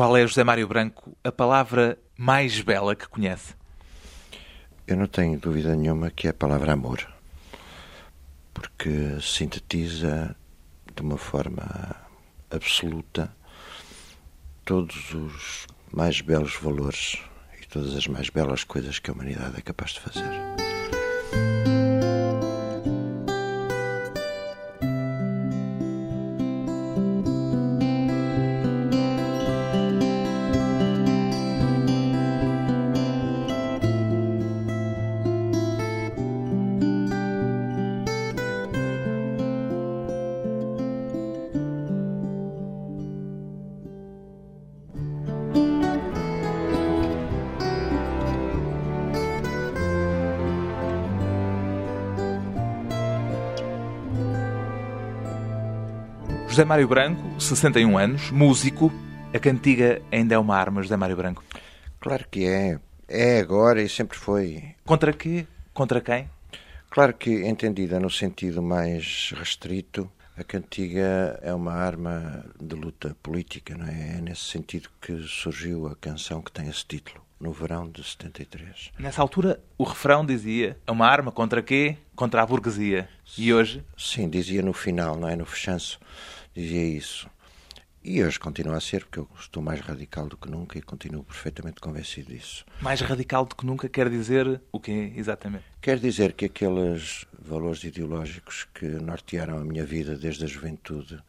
Qual é, José Mário Branco, a palavra mais bela que conhece? Eu não tenho dúvida nenhuma que é a palavra amor, porque sintetiza de uma forma absoluta todos os mais belos valores e todas as mais belas coisas que a humanidade é capaz de fazer. José Mário Branco, 61 anos, músico. A cantiga ainda é uma arma, José Mário Branco? Claro que é. É agora e sempre foi. Contra quê? Contra quem? Claro que, entendida no sentido mais restrito, a cantiga é uma arma de luta política, não é? É nesse sentido que surgiu a canção que tem esse título, no verão de 73. Nessa altura, o refrão dizia: é uma arma contra quê? Contra a burguesia. E hoje? Sim, dizia no final, não é? No fechanço dizia isso. E hoje continua a ser, porque eu estou mais radical do que nunca e continuo perfeitamente convencido disso. Mais radical do que nunca quer dizer o quê, exatamente? Quer dizer que aqueles valores ideológicos que nortearam a minha vida desde a juventude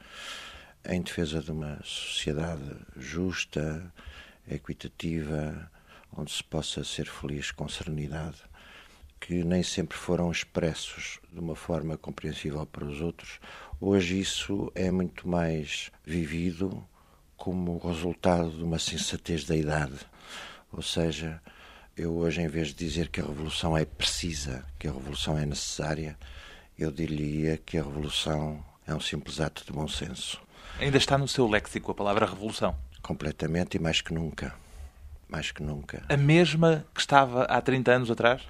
em defesa de uma sociedade justa, equitativa, onde se possa ser feliz com serenidade, que nem sempre foram expressos de uma forma compreensível para os outros, hoje isso é muito mais vivido como resultado de uma sensatez da idade. Ou seja, eu hoje, em vez de dizer que a revolução é precisa, que a revolução é necessária, eu diria que a revolução é um simples ato de bom senso. Ainda está no seu léxico a palavra revolução? Completamente e mais que nunca. Mais que nunca. A mesma que estava há 30 anos atrás?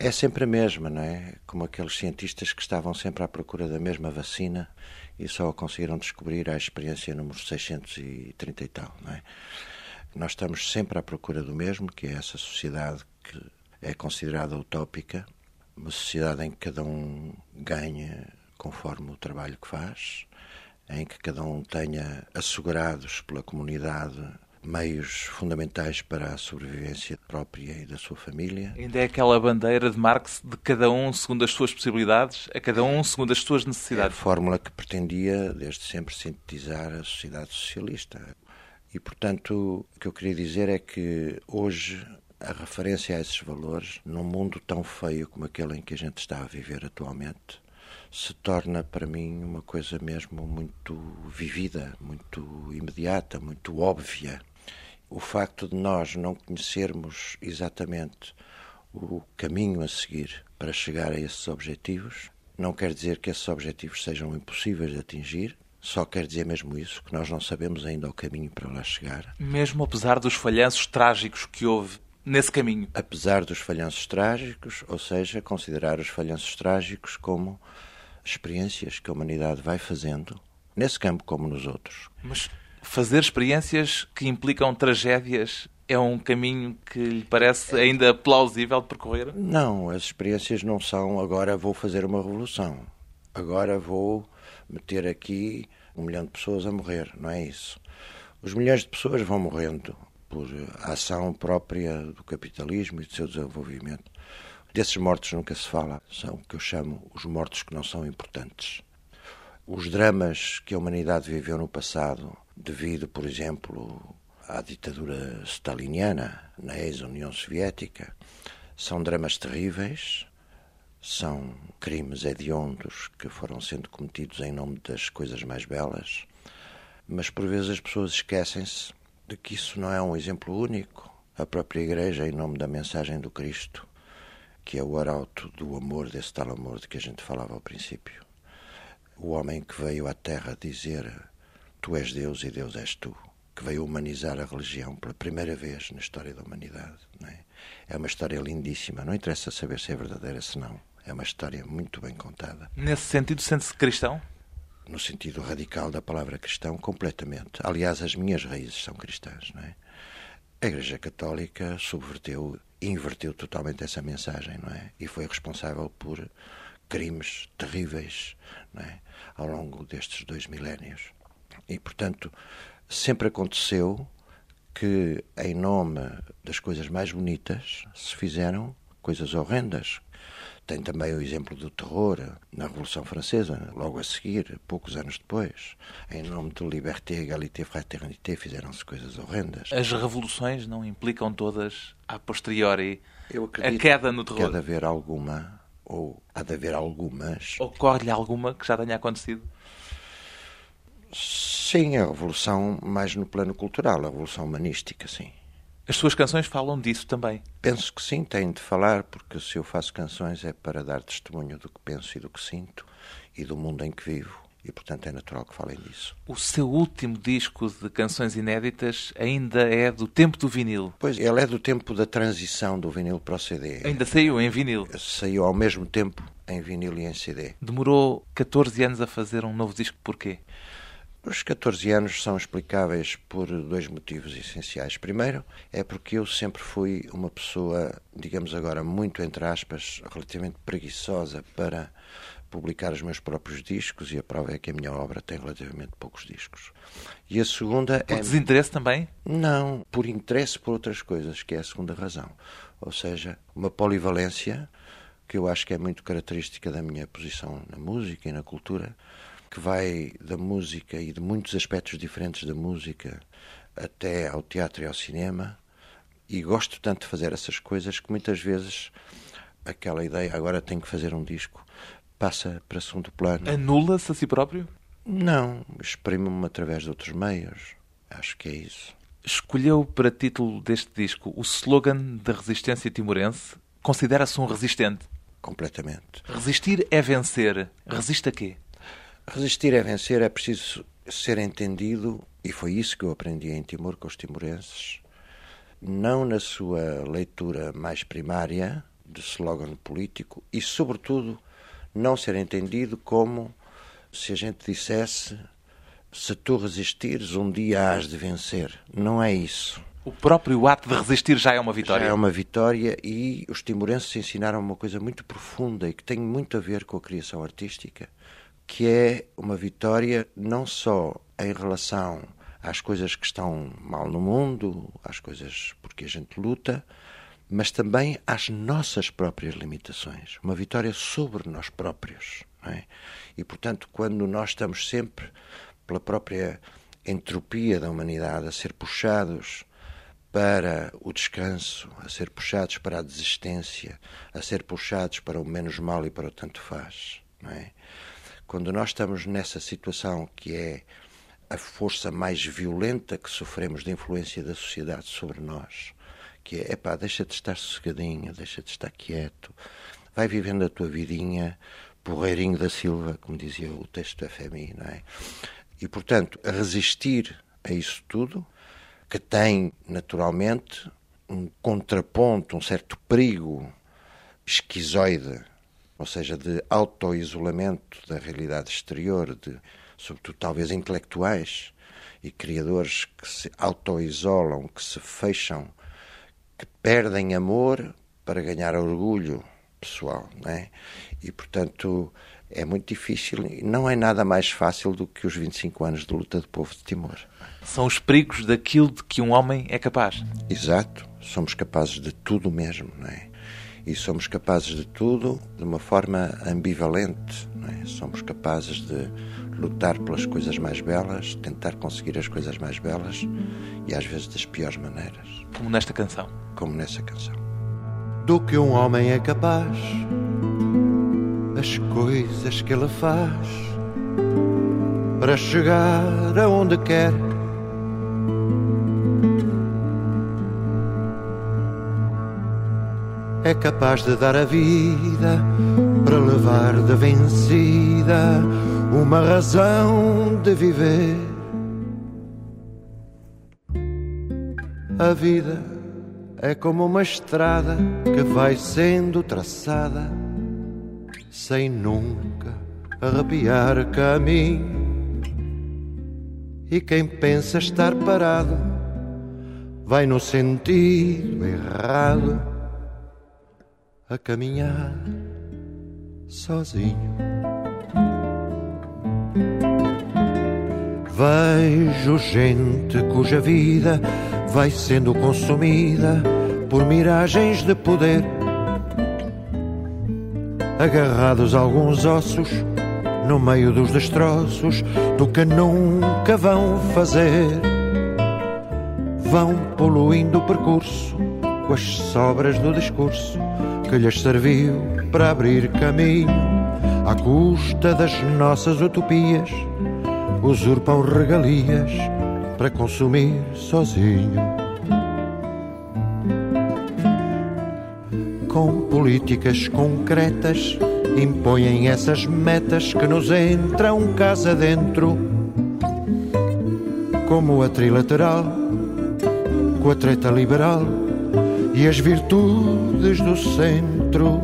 É sempre a mesma, não é? Como aqueles cientistas que estavam sempre à procura da mesma vacina e só a conseguiram descobrir à experiência número 630 e tal, não é? Nós estamos sempre à procura do mesmo, que é essa sociedade que é considerada utópica, uma sociedade em que cada um ganha conforme o trabalho que faz, em que cada um tenha assegurados pela comunidade meios fundamentais para a sobrevivência própria e da sua família. Ainda é aquela bandeira de Marx de cada um segundo as suas possibilidades, a cada um segundo as suas necessidades. É a fórmula que pretendia, desde sempre, sintetizar a sociedade socialista. E, portanto, o que eu queria dizer é que hoje a referência a esses valores, num mundo tão feio como aquele em que a gente está a viver atualmente, se torna para mim uma coisa mesmo muito vivida, muito imediata, muito óbvia. O facto de nós não conhecermos exatamente o caminho a seguir para chegar a esses objetivos não quer dizer que esses objetivos sejam impossíveis de atingir, só quer dizer mesmo isso, que nós não sabemos ainda o caminho para lá chegar. Mesmo apesar dos falhanços trágicos que houve nesse caminho. Apesar dos falhanços trágicos, ou seja, considerar os falhanços trágicos como experiências que a humanidade vai fazendo, nesse campo como nos outros. Mas fazer experiências que implicam tragédias é um caminho que lhe parece ainda plausível de percorrer? Não, as experiências não são agora vou fazer uma revolução, agora vou meter aqui um milhão de pessoas a morrer, não é isso. Os milhões de pessoas vão morrendo por ação própria do capitalismo e do seu desenvolvimento. Desses mortos nunca se fala, são o que eu chamo os mortos que não são importantes. Os dramas que a humanidade viveu no passado, devido, por exemplo, à ditadura staliniana na ex-União Soviética, são dramas terríveis, são crimes hediondos que foram sendo cometidos em nome das coisas mais belas, mas por vezes as pessoas esquecem-se de que isso não é um exemplo único. A própria Igreja, em nome da mensagem do Cristo, que é o arauto do amor, desse tal amor de que a gente falava ao princípio. O homem que veio à Terra dizer Tu és Deus e Deus és tu, que veio humanizar a religião pela primeira vez na história da humanidade. É? é uma história lindíssima, não interessa saber se é verdadeira, se não. É uma história muito bem contada. Nesse sentido, sente-se cristão? no sentido radical da palavra cristão, completamente. Aliás, as minhas raízes são cristãs, não é? A Igreja Católica subverteu inverteu totalmente essa mensagem, não é? E foi responsável por crimes terríveis, não é? Ao longo destes dois milénios. E, portanto, sempre aconteceu que, em nome das coisas mais bonitas, se fizeram coisas horrendas, tem também o exemplo do terror na Revolução Francesa, logo a seguir, poucos anos depois. Em nome de liberté, égalité, fraternité, fizeram-se coisas horrendas. As revoluções não implicam todas, a posteriori, a queda no terror? Que há de haver alguma, ou há de haver algumas. Ocorre-lhe alguma que já tenha acontecido? Sim, a revolução mais no plano cultural, a revolução humanística, sim. As suas canções falam disso também? Penso que sim, têm de falar, porque se eu faço canções é para dar testemunho do que penso e do que sinto e do mundo em que vivo. E, portanto, é natural que falem disso. O seu último disco de canções inéditas ainda é do tempo do vinil? Pois, ele é do tempo da transição do vinil para o CD. Ainda saiu em vinil? Saiu ao mesmo tempo em vinil e em CD. Demorou 14 anos a fazer um novo disco, porquê? Os 14 anos são explicáveis por dois motivos essenciais. Primeiro, é porque eu sempre fui uma pessoa, digamos agora, muito entre aspas, relativamente preguiçosa para publicar os meus próprios discos e a prova é que a minha obra tem relativamente poucos discos. E a segunda por é. desinteresse também? Não, por interesse por outras coisas, que é a segunda razão. Ou seja, uma polivalência que eu acho que é muito característica da minha posição na música e na cultura que vai da música e de muitos aspectos diferentes da música até ao teatro e ao cinema. E gosto tanto de fazer essas coisas que muitas vezes aquela ideia, agora tenho que fazer um disco, passa para segundo plano. Anula-se a si próprio? Não, exprimo-me através de outros meios. Acho que é isso. Escolheu para título deste disco o slogan da resistência timorense. Considera-se um resistente? Completamente. Resistir é vencer. Resiste a quê? Resistir é vencer, é preciso ser entendido, e foi isso que eu aprendi em Timor com os timorenses, não na sua leitura mais primária de slogan político e, sobretudo, não ser entendido como se a gente dissesse se tu resistires, um dia hás de vencer. Não é isso. O próprio ato de resistir já é uma vitória. Já é uma vitória e os timorenses ensinaram uma coisa muito profunda e que tem muito a ver com a criação artística, que é uma vitória não só em relação às coisas que estão mal no mundo, às coisas porque a gente luta, mas também às nossas próprias limitações. Uma vitória sobre nós próprios. É? E, portanto, quando nós estamos sempre pela própria entropia da humanidade a ser puxados para o descanso, a ser puxados para a desistência, a ser puxados para o menos mal e para o tanto faz. É? Quando nós estamos nessa situação que é a força mais violenta que sofremos de influência da sociedade sobre nós, que é, epá, deixa de estar sossegadinho, deixa de estar quieto, vai vivendo a tua vidinha, porreirinho da Silva, como dizia o texto do FMI, não é? E, portanto, a resistir a isso tudo, que tem, naturalmente, um contraponto, um certo perigo esquizoide ou seja, de auto-isolamento da realidade exterior, de, sobretudo talvez intelectuais e criadores que se auto-isolam, que se fecham, que perdem amor para ganhar orgulho pessoal, não é? E, portanto, é muito difícil não é nada mais fácil do que os 25 anos de luta do povo de Timor. São os perigos daquilo de que um homem é capaz. Exato. Somos capazes de tudo mesmo, não é? e somos capazes de tudo de uma forma ambivalente. É? Somos capazes de lutar pelas coisas mais belas, tentar conseguir as coisas mais belas e às vezes das piores maneiras. Como nesta canção. Como nessa canção. Do que um homem é capaz, as coisas que ele faz para chegar aonde quer é capaz de dar a vida para levar de vencida uma razão de viver. A vida é como uma estrada que vai sendo traçada sem nunca arrepiar caminho E quem pensa estar parado vai no sentido errado a caminhar sozinho. Vejo gente cuja vida vai sendo consumida por miragens de poder. Agarrados alguns ossos, no meio dos destroços do que nunca vão fazer. Vão poluindo o percurso com as sobras do discurso que lhes serviu para abrir caminho à custa das nossas utopias. Usurpam regalias para consumir sozinho. Com políticas concretas, impõem essas metas que nos entram casa dentro, como a trilateral, com a treta liberal e as virtudes do centro.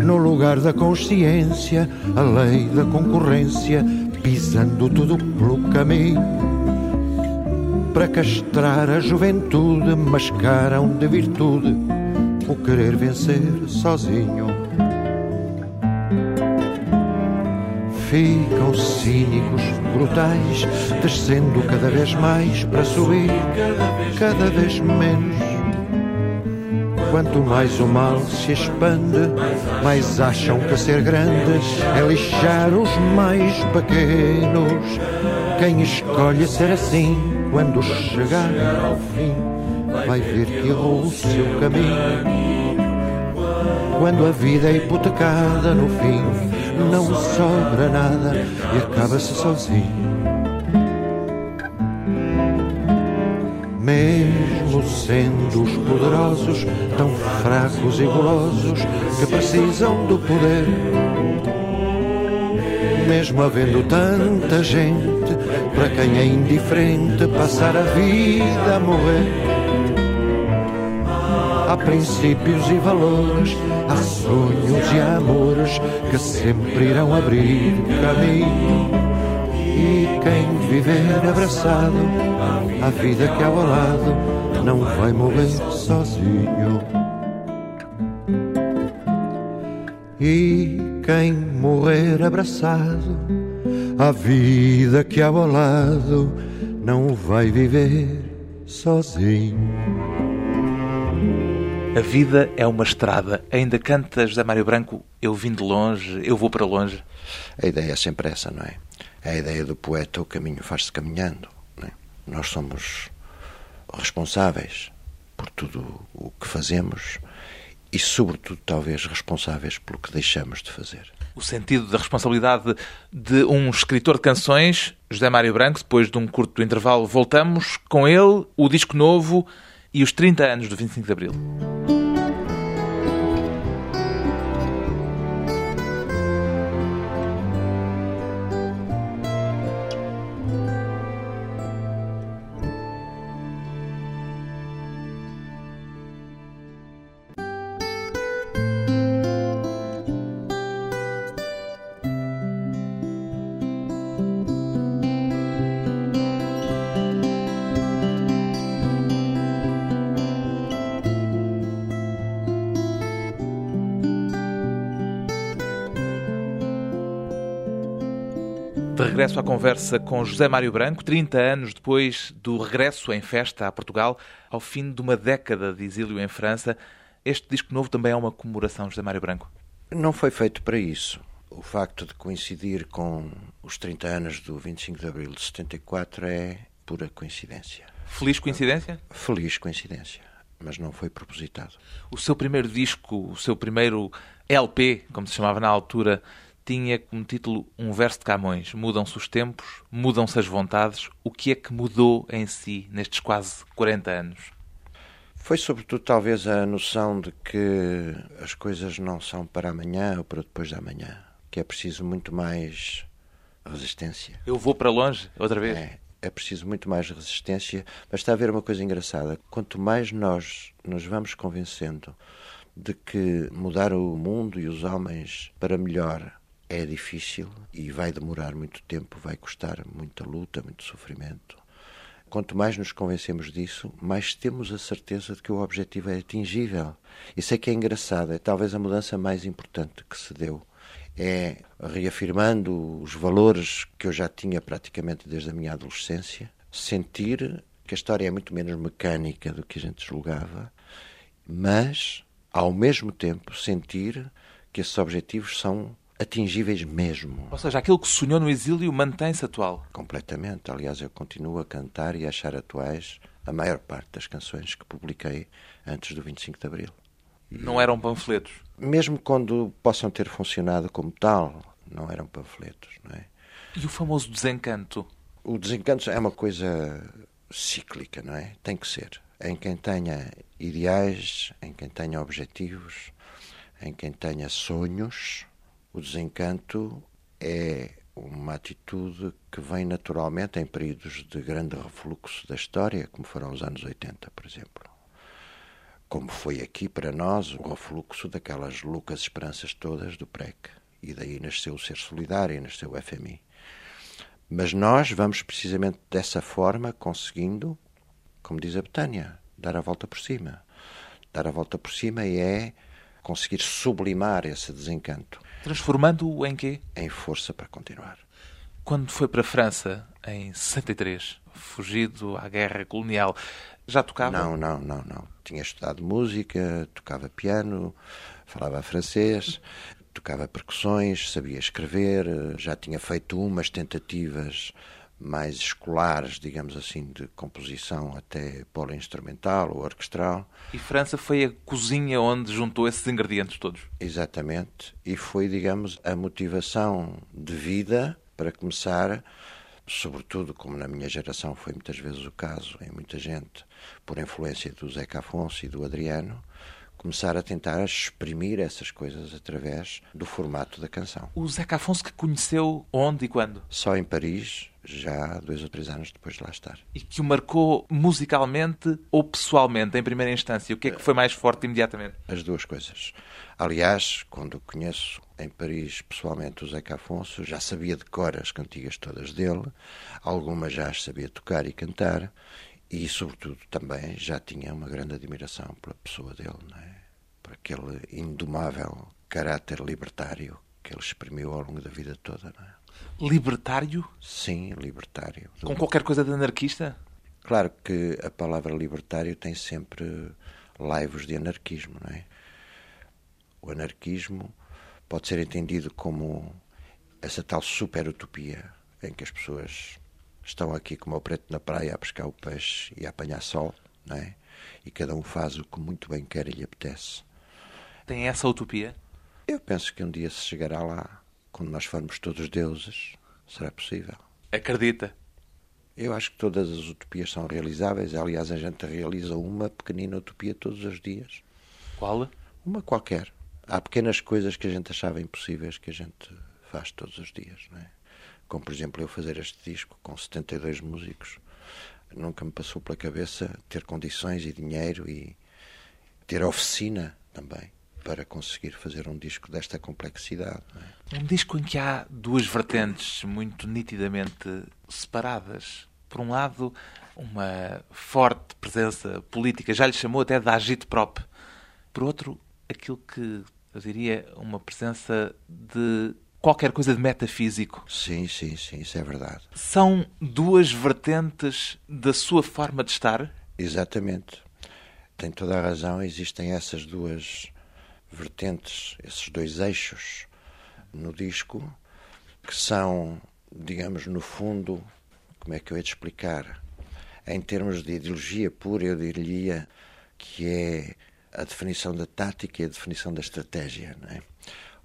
No lugar da consciência, a lei da concorrência, pisando tudo pelo caminho para castrar a juventude, mascaram de virtude o querer vencer sozinho. Ficam cínicos, brutais, descendo cada vez mais para subir cada vez menos. Quanto mais o mal se expande, mais acham que ser grande é lixar os mais pequenos. Quem escolhe ser assim, quando chegar ao fim, vai ver que errou o seu caminho. Quando a vida é hipotecada no fim, não sobra nada e acaba-se sozinho. Mesmo sendo os poderosos tão fracos e golosos que precisam do poder, mesmo havendo tanta gente para quem é indiferente passar a vida a morrer. Há princípios e valores, há sonhos e amores que sempre irão abrir caminho. E quem viver abraçado à vida que há ao lado não vai morrer sozinho. E quem morrer abraçado à vida que há ao lado não vai viver sozinho. A vida é uma estrada. Ainda canta José Mário Branco, eu vim de longe, eu vou para longe. A ideia é sempre essa, não é? É a ideia do poeta, o caminho faz-se caminhando. É? Nós somos responsáveis por tudo o que fazemos e, sobretudo, talvez responsáveis pelo que deixamos de fazer. O sentido da responsabilidade de um escritor de canções, José Mário Branco, depois de um curto intervalo, voltamos com ele, o disco novo e os 30 anos do 25 de Abril. Conversa com José Mário Branco, 30 anos depois do regresso em festa a Portugal, ao fim de uma década de exílio em França, este disco novo também é uma comemoração, José Mário Branco? Não foi feito para isso. O facto de coincidir com os 30 anos do 25 de abril de 74 é pura coincidência. Feliz coincidência? Feliz coincidência, mas não foi propositado. O seu primeiro disco, o seu primeiro LP, como se chamava na altura, tinha como título um verso de Camões: Mudam-se os tempos, mudam-se as vontades. O que é que mudou em si nestes quase 40 anos? Foi sobretudo talvez a noção de que as coisas não são para amanhã ou para depois de amanhã, que é preciso muito mais resistência. Eu vou para longe, outra vez? É, é preciso muito mais resistência, mas está a haver uma coisa engraçada. Quanto mais nós nos vamos convencendo de que mudar o mundo e os homens para melhor é difícil e vai demorar muito tempo, vai custar muita luta, muito sofrimento. Quanto mais nos convencemos disso, mais temos a certeza de que o objetivo é atingível. Isso é que é engraçado, é talvez a mudança mais importante que se deu. É reafirmando os valores que eu já tinha praticamente desde a minha adolescência, sentir que a história é muito menos mecânica do que a gente julgava, mas, ao mesmo tempo, sentir que esses objetivos são atingíveis mesmo. Ou seja, aquilo que sonhou no exílio mantém-se atual. Completamente. Aliás, eu continuo a cantar e a achar atuais a maior parte das canções que publiquei antes do 25 de Abril. Não eram panfletos? Mesmo quando possam ter funcionado como tal, não eram panfletos, não é? E o famoso desencanto? O desencanto é uma coisa cíclica, não é? Tem que ser. Em quem tenha ideais, em quem tenha objetivos, em quem tenha sonhos, o desencanto é uma atitude que vem naturalmente em períodos de grande refluxo da história, como foram os anos 80, por exemplo. Como foi aqui para nós o refluxo daquelas loucas esperanças todas do PREC. E daí nasceu o Ser Solidário e nasceu o FMI. Mas nós vamos precisamente dessa forma conseguindo, como diz a Betânia, dar a volta por cima. Dar a volta por cima é conseguir sublimar esse desencanto. Transformando-o em quê? Em força para continuar. Quando foi para a França, em 63, fugido à guerra colonial, já tocava? Não, não, não, não. Tinha estudado música, tocava piano, falava francês, tocava percussões, sabia escrever, já tinha feito umas tentativas mais escolares, digamos assim, de composição até instrumental ou orquestral. E França foi a cozinha onde juntou esses ingredientes todos? Exatamente. E foi, digamos, a motivação de vida para começar, sobretudo como na minha geração foi muitas vezes o caso, em muita gente, por influência do Zeca Afonso e do Adriano, começar a tentar exprimir essas coisas através do formato da canção. O Zeca Afonso que conheceu onde e quando? Só em Paris, já dois ou três anos depois de lá estar. E que o marcou musicalmente ou pessoalmente, em primeira instância? O que é que foi mais forte imediatamente? As duas coisas. Aliás, quando conheço em Paris pessoalmente o Zeca Afonso, já sabia de cor as cantigas todas dele, algumas já as sabia tocar e cantar, e, sobretudo, também já tinha uma grande admiração pela pessoa dele, não é? Por aquele indomável caráter libertário que ele exprimiu ao longo da vida toda. Não é? Libertário? Sim, libertário. Com qualquer coisa de anarquista? Claro que a palavra libertário tem sempre laivos de anarquismo, não é? O anarquismo pode ser entendido como essa tal super-utopia em que as pessoas estão aqui como o preto na praia a pescar o peixe e a apanhar sol, não é? E cada um faz o que muito bem quer e lhe apetece. Tem essa utopia? Eu penso que um dia se chegará lá, quando nós formos todos deuses, será possível. Acredita? Eu acho que todas as utopias são realizáveis. Aliás, a gente realiza uma pequenina utopia todos os dias. Qual? Uma qualquer. Há pequenas coisas que a gente achava impossíveis que a gente faz todos os dias, não é? como por exemplo eu fazer este disco com 72 músicos, nunca me passou pela cabeça ter condições e dinheiro e ter oficina também para conseguir fazer um disco desta complexidade. É? Um disco em que há duas vertentes muito nitidamente separadas. Por um lado, uma forte presença política, já lhe chamou até de agite prop. Por outro, aquilo que eu diria uma presença de qualquer coisa de metafísico. Sim, sim, sim, isso é verdade. São duas vertentes da sua forma de estar? Exatamente. Tem toda a razão, existem essas duas vertentes, esses dois eixos no disco, que são, digamos, no fundo, como é que eu ia te explicar? Em termos de ideologia pura, eu diria que é a definição da tática e a definição da estratégia, é?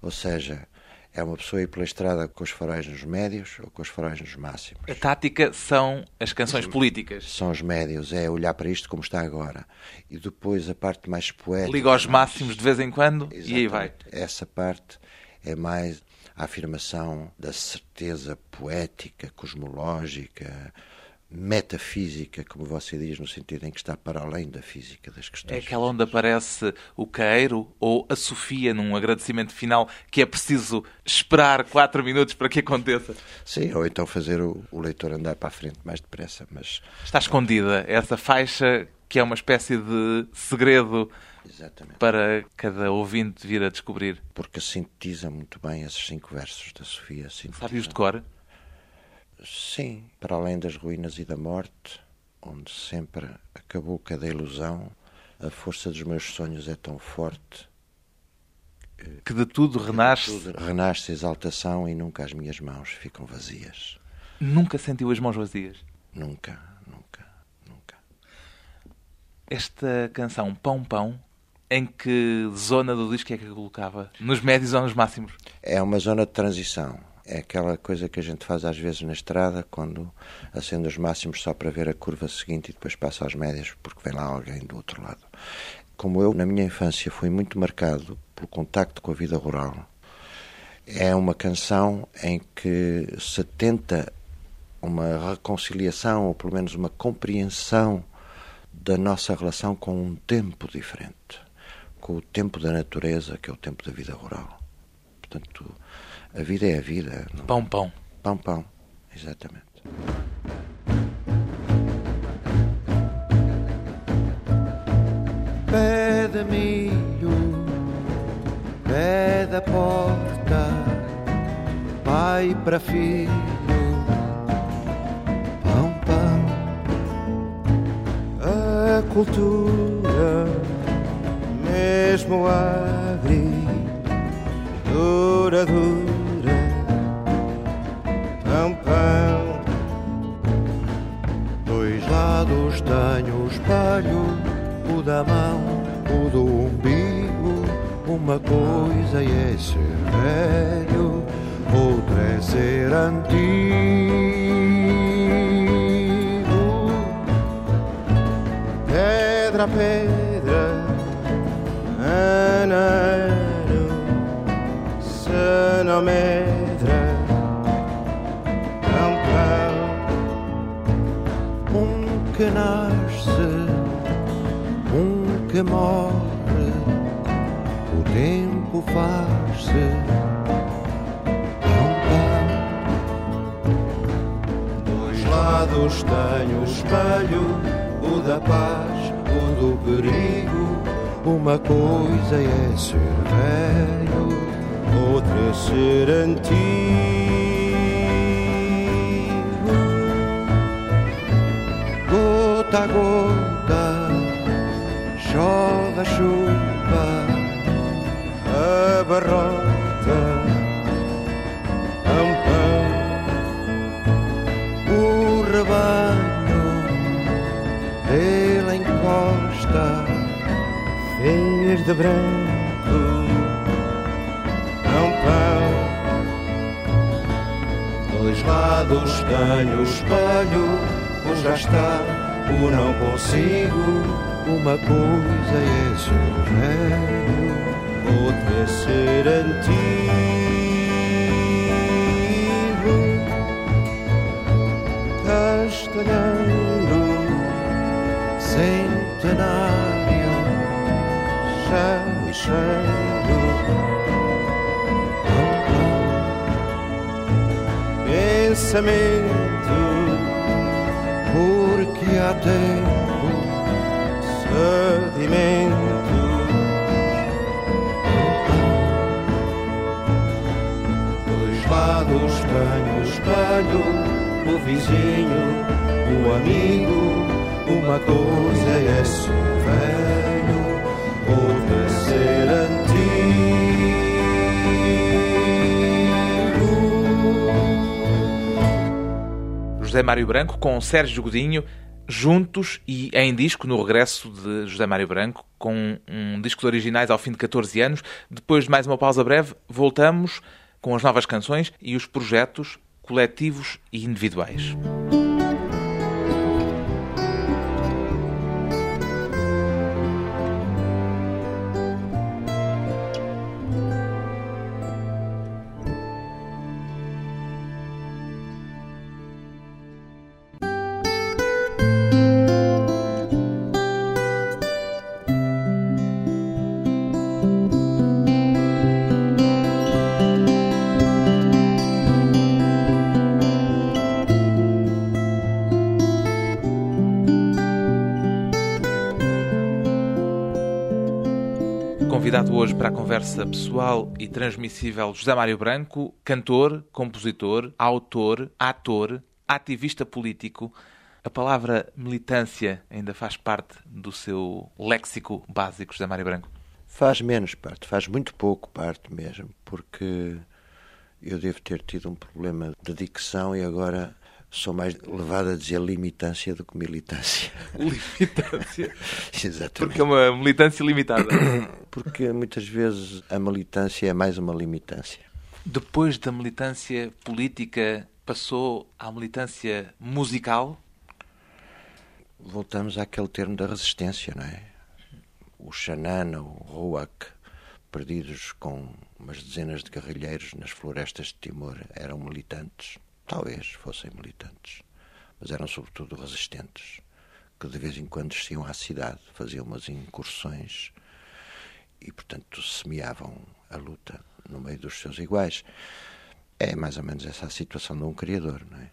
Ou seja, é uma pessoa ir pela estrada com os faróis nos médios ou com os faróis nos máximos. A tática são as canções políticas. São os médios, é olhar para isto como está agora. E depois a parte mais poética. Liga aos máximos de vez em quando Exatamente. e aí vai. Essa parte é mais a afirmação da certeza poética, cosmológica, metafísica, como você diz, no sentido em que está para além da física das É questões. aquela onde aparece o Caeiro ou a Sofia num agradecimento final que é preciso esperar quatro minutos para que aconteça. Sim, ou então fazer o, o leitor andar para a frente mais depressa, mas Está escondida essa faixa que é uma espécie de segredo exatamente. para cada ouvinte vir a descobrir. Porque sintetiza muito bem esses cinco versos da Sofia. sintetiza. Sabe-os de cor? Sim, para além das ruínas e da morte, onde sempre acabou cada ilusão, a força dos meus sonhos é tão forte. Que de tudo renasce. Tudo renasce a exaltação e nunca as minhas mãos ficam vazias. Nunca sentiu as mãos vazias. Nunca, nunca, nunca. Esta canção Pão Pão, em que zona do disco é que colocava? Nos médios ou nos máximos? É uma zona de transição. É aquela coisa que a gente faz às vezes na estrada, quando acende os máximos só para ver a curva seguinte e depois passa aos médios, porque vem lá alguém do outro lado. Como eu, na minha infância, fui muito marcado pelo contacto com a vida rural, é uma canção em que se tenta uma reconciliação, ou pelo menos uma compreensão da nossa relação com um tempo diferente, com o tempo da natureza, que é o tempo da vida rural. Portanto, a vida é a vida. Não... Pão Pão. Pão, pão. Exatamente. Pé de milho, pé da porta, pai para filho, pão, pão. A cultura, mesmo agri, dura, dura, espelho, o da mão, o do umbigo. Uma coisa é ser velho, outra é ser antigo. Pedra pedra, anero, se não medra, morre, o tempo faz-se. Pão. Dois lados tenho o espelho, o da paz, o do perigo. Uma coisa é ser velho, outra é ser antigo gota a gota, chove a chuva, abarrota, pão, pão, o rebanho, ele encosta, verde branco, pão, pão. Dois lados tenho o espelho, o já está, o não consigo. Uma coisa é velho, outra é ser antigo. Castanheiro, centenário, chão e cheiro. pensamento, porque há tempo, sedimento. Dois lados tenho espelho, o vizinho, o amigo. Uma coisa é ser velho, outra ser antigo. José Mário Branco com Sérgio Godinho, juntos e em disco, no regresso de José Mário Branco, com um disco de originais ao fim de 14 anos. Depois de mais uma pausa breve, voltamos com as novas canções e os projetos coletivos e individuais. Convidado hoje para a conversa pessoal e transmissível José Mário Branco, cantor, compositor, autor, ator, ativista político. A palavra militância ainda faz parte do seu léxico básico, José Mário Branco? Faz menos parte, faz muito pouco parte mesmo, porque eu devo ter tido um problema de dicção e agora sou mais levado a dizer limitância do que militância. Limitância? Exatamente. Porque é uma militância limitada. Porque muitas vezes a militância é mais uma limitância. Depois da militância política, passou à militância musical? Voltamos àquele termo da resistência, não é? O Xanana, o Roak, perdidos com umas dezenas de guerrilheiros nas florestas de Timor, eram militantes talvez fossem militantes, mas eram sobretudo resistentes, que de vez em quando desciam à cidade, faziam umas incursões e, portanto, semeavam a luta no meio dos seus iguais. É mais ou menos essa a situação de um criador, não é?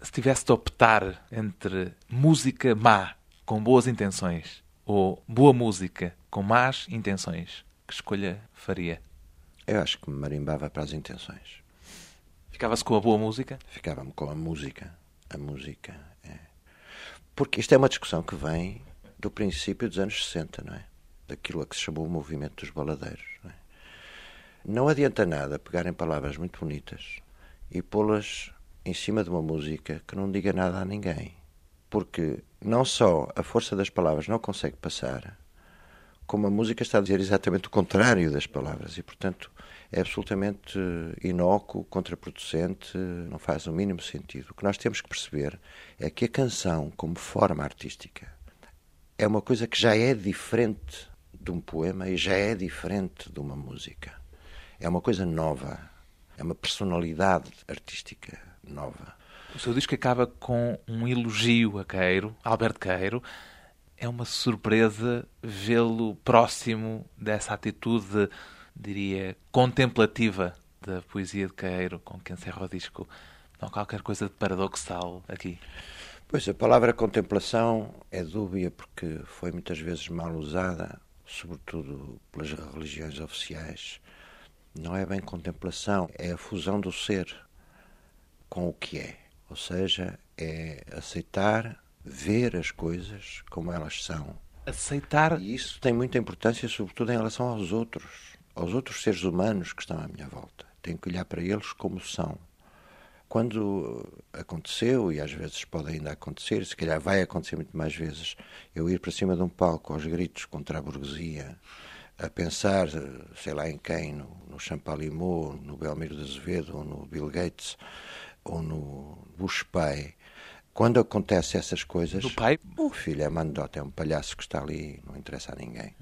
Se tivesse de optar entre música má, com boas intenções, ou boa música com más intenções, que escolha faria? Eu acho que me marimbava para as intenções. Ficava-se com a boa música? Ficava-me com a música. A música, é. Porque isto é uma discussão que vem do princípio dos anos 60, não é? Daquilo a que se chamou o movimento dos baladeiros. Não, é? não adianta nada pegarem palavras muito bonitas e pô-las em cima de uma música que não diga nada a ninguém. Porque não só a força das palavras não consegue passar, como a música está a dizer exatamente o contrário das palavras e, portanto, é absolutamente inócuo, contraproducente, não faz o mínimo sentido. O que nós temos que perceber é que a canção, como forma artística, é uma coisa que já é diferente de um poema e já é diferente de uma música. É uma coisa nova, é uma personalidade artística nova. O seu disco acaba com um elogio a Queiro, Alberto Queiro. É uma surpresa vê-lo próximo dessa atitude diria, contemplativa da poesia de Caeiro, com que encerra o disco. Não há qualquer coisa de paradoxal aqui. Pois, a palavra contemplação é dúbia porque foi muitas vezes mal usada, sobretudo pelas religiões oficiais. Não é bem contemplação, é a fusão do ser com o que é. Ou seja, é aceitar, ver as coisas como elas são. Aceitar. E isso tem muita importância, sobretudo em relação aos outros aos outros seres humanos que estão à minha volta. Tenho que olhar para eles como são. Quando aconteceu, e às vezes pode ainda acontecer, se calhar vai acontecer muito mais vezes, eu ir para cima de um palco aos gritos contra a burguesia, a pensar, sei lá em quem, no, no Champalimau, no Belmiro de Azevedo, ou no Bill Gates, ou no Bush pai, quando acontecem essas coisas, o pai, o filho é mandota, é um palhaço que está ali, não interessa a ninguém.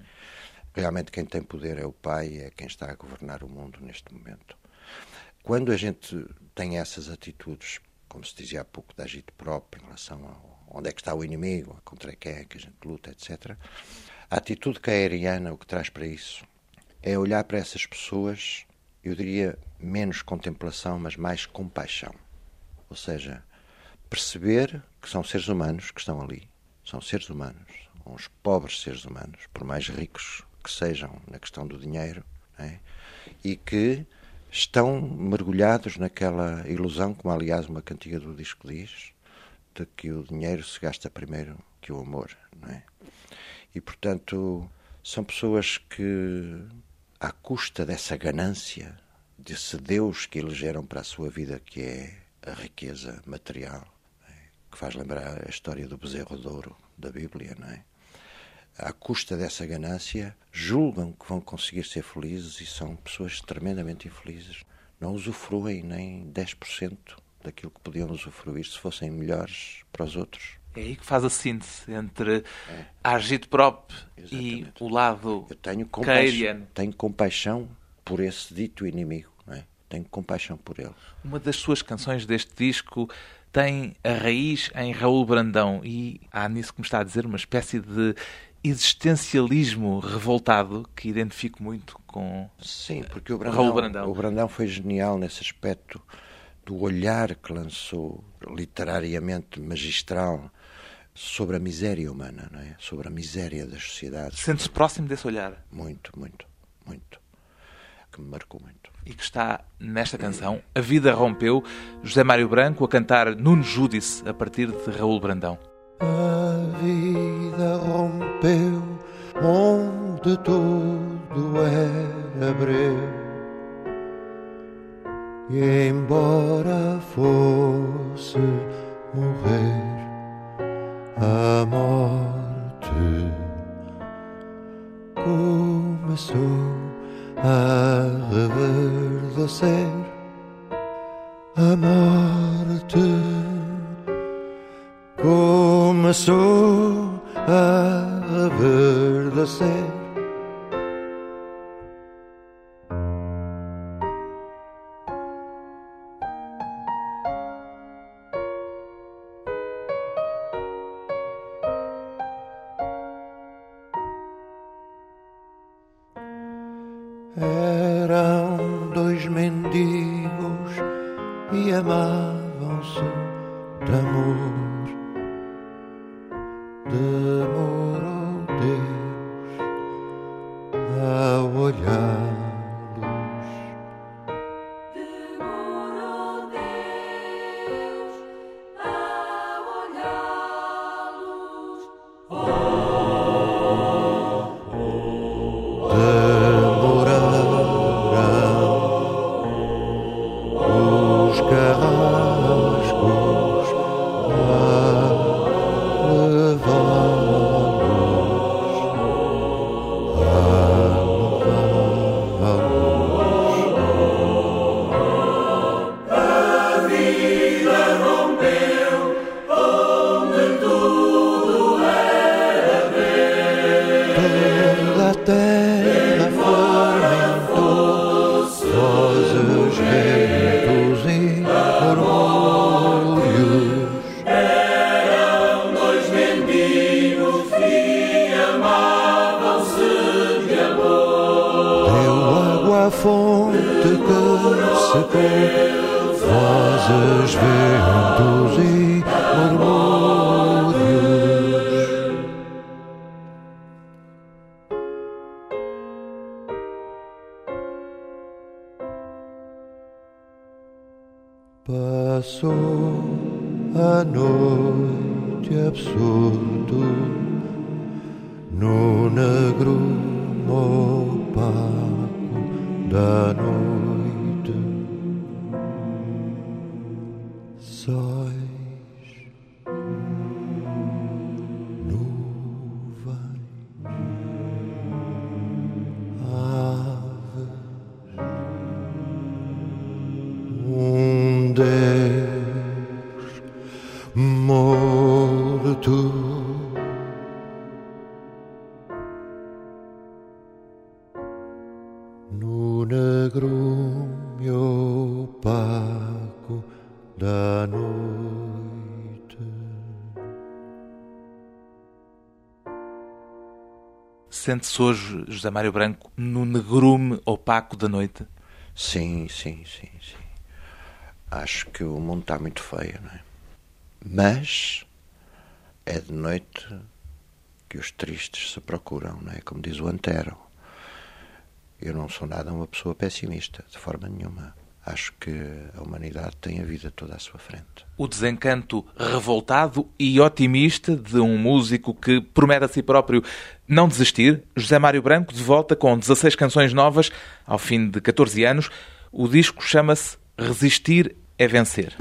Realmente quem tem poder é o pai, é quem está a governar o mundo neste momento. Quando a gente tem essas atitudes, como se dizia há pouco, da agite próprio, em relação a onde é que está o inimigo, contra quem é que a gente luta, etc., a atitude caeriana, o que traz para isso, é olhar para essas pessoas, eu diria, menos contemplação, mas mais compaixão. Ou seja, perceber que são seres humanos que estão ali, são seres humanos, uns pobres seres humanos, por mais ricos que sejam na questão do dinheiro é? e que estão mergulhados naquela ilusão, como aliás uma cantiga do disco diz, de que o dinheiro se gasta primeiro que o amor. É? E portanto são pessoas que, à custa dessa ganância, desse Deus que elegeram para a sua vida, que é a riqueza material, é? que faz lembrar a história do bezerro de ouro da Bíblia, não é? À custa dessa ganância, julgam que vão conseguir ser felizes e são pessoas tremendamente infelizes. Não usufruem nem 10% daquilo que podiam usufruir se fossem melhores para os outros. É aí que faz a síntese entre é. a agite prop e o lado Eu tenho compaixão, tenho compaixão por esse dito inimigo. É? Tenho compaixão por ele. Uma das suas canções deste disco tem a raiz em Raul Brandão e há nisso que me está a dizer uma espécie de existencialismo revoltado que identifico muito com Sim, porque o Brandão, Raul Brandão. O Brandão foi genial nesse aspecto do olhar que lançou literariamente magistral sobre a miséria humana, não é? Sobre a miséria das sociedades. Sente-se próximo desse olhar? Muito, muito. muito, que me marcou muito. E que está nesta canção, A Vida Rompeu, José Mário Branco a cantar Nuno Júdice a partir de Raul Brandão. A vida rompeu onde tudo era breu. E embora fosse morrer a morte começou a reverdecer começou a reverdecer Eram A noite absurdo no negro opaco da noite. Sente-se hoje, José Mário Branco, no negrume opaco da noite? Sim, sim, sim, sim. Acho que o mundo está muito feio, não é? Mas é de noite que os tristes se procuram, não é? Como diz o Antero. Eu não sou nada uma pessoa pessimista, de forma nenhuma. Acho que a humanidade tem a vida toda à sua frente. O desencanto revoltado e otimista de um músico que promete a si próprio não desistir. José Mário Branco de volta com 16 canções novas ao fim de 14 anos. O disco chama-se Resistir é Vencer.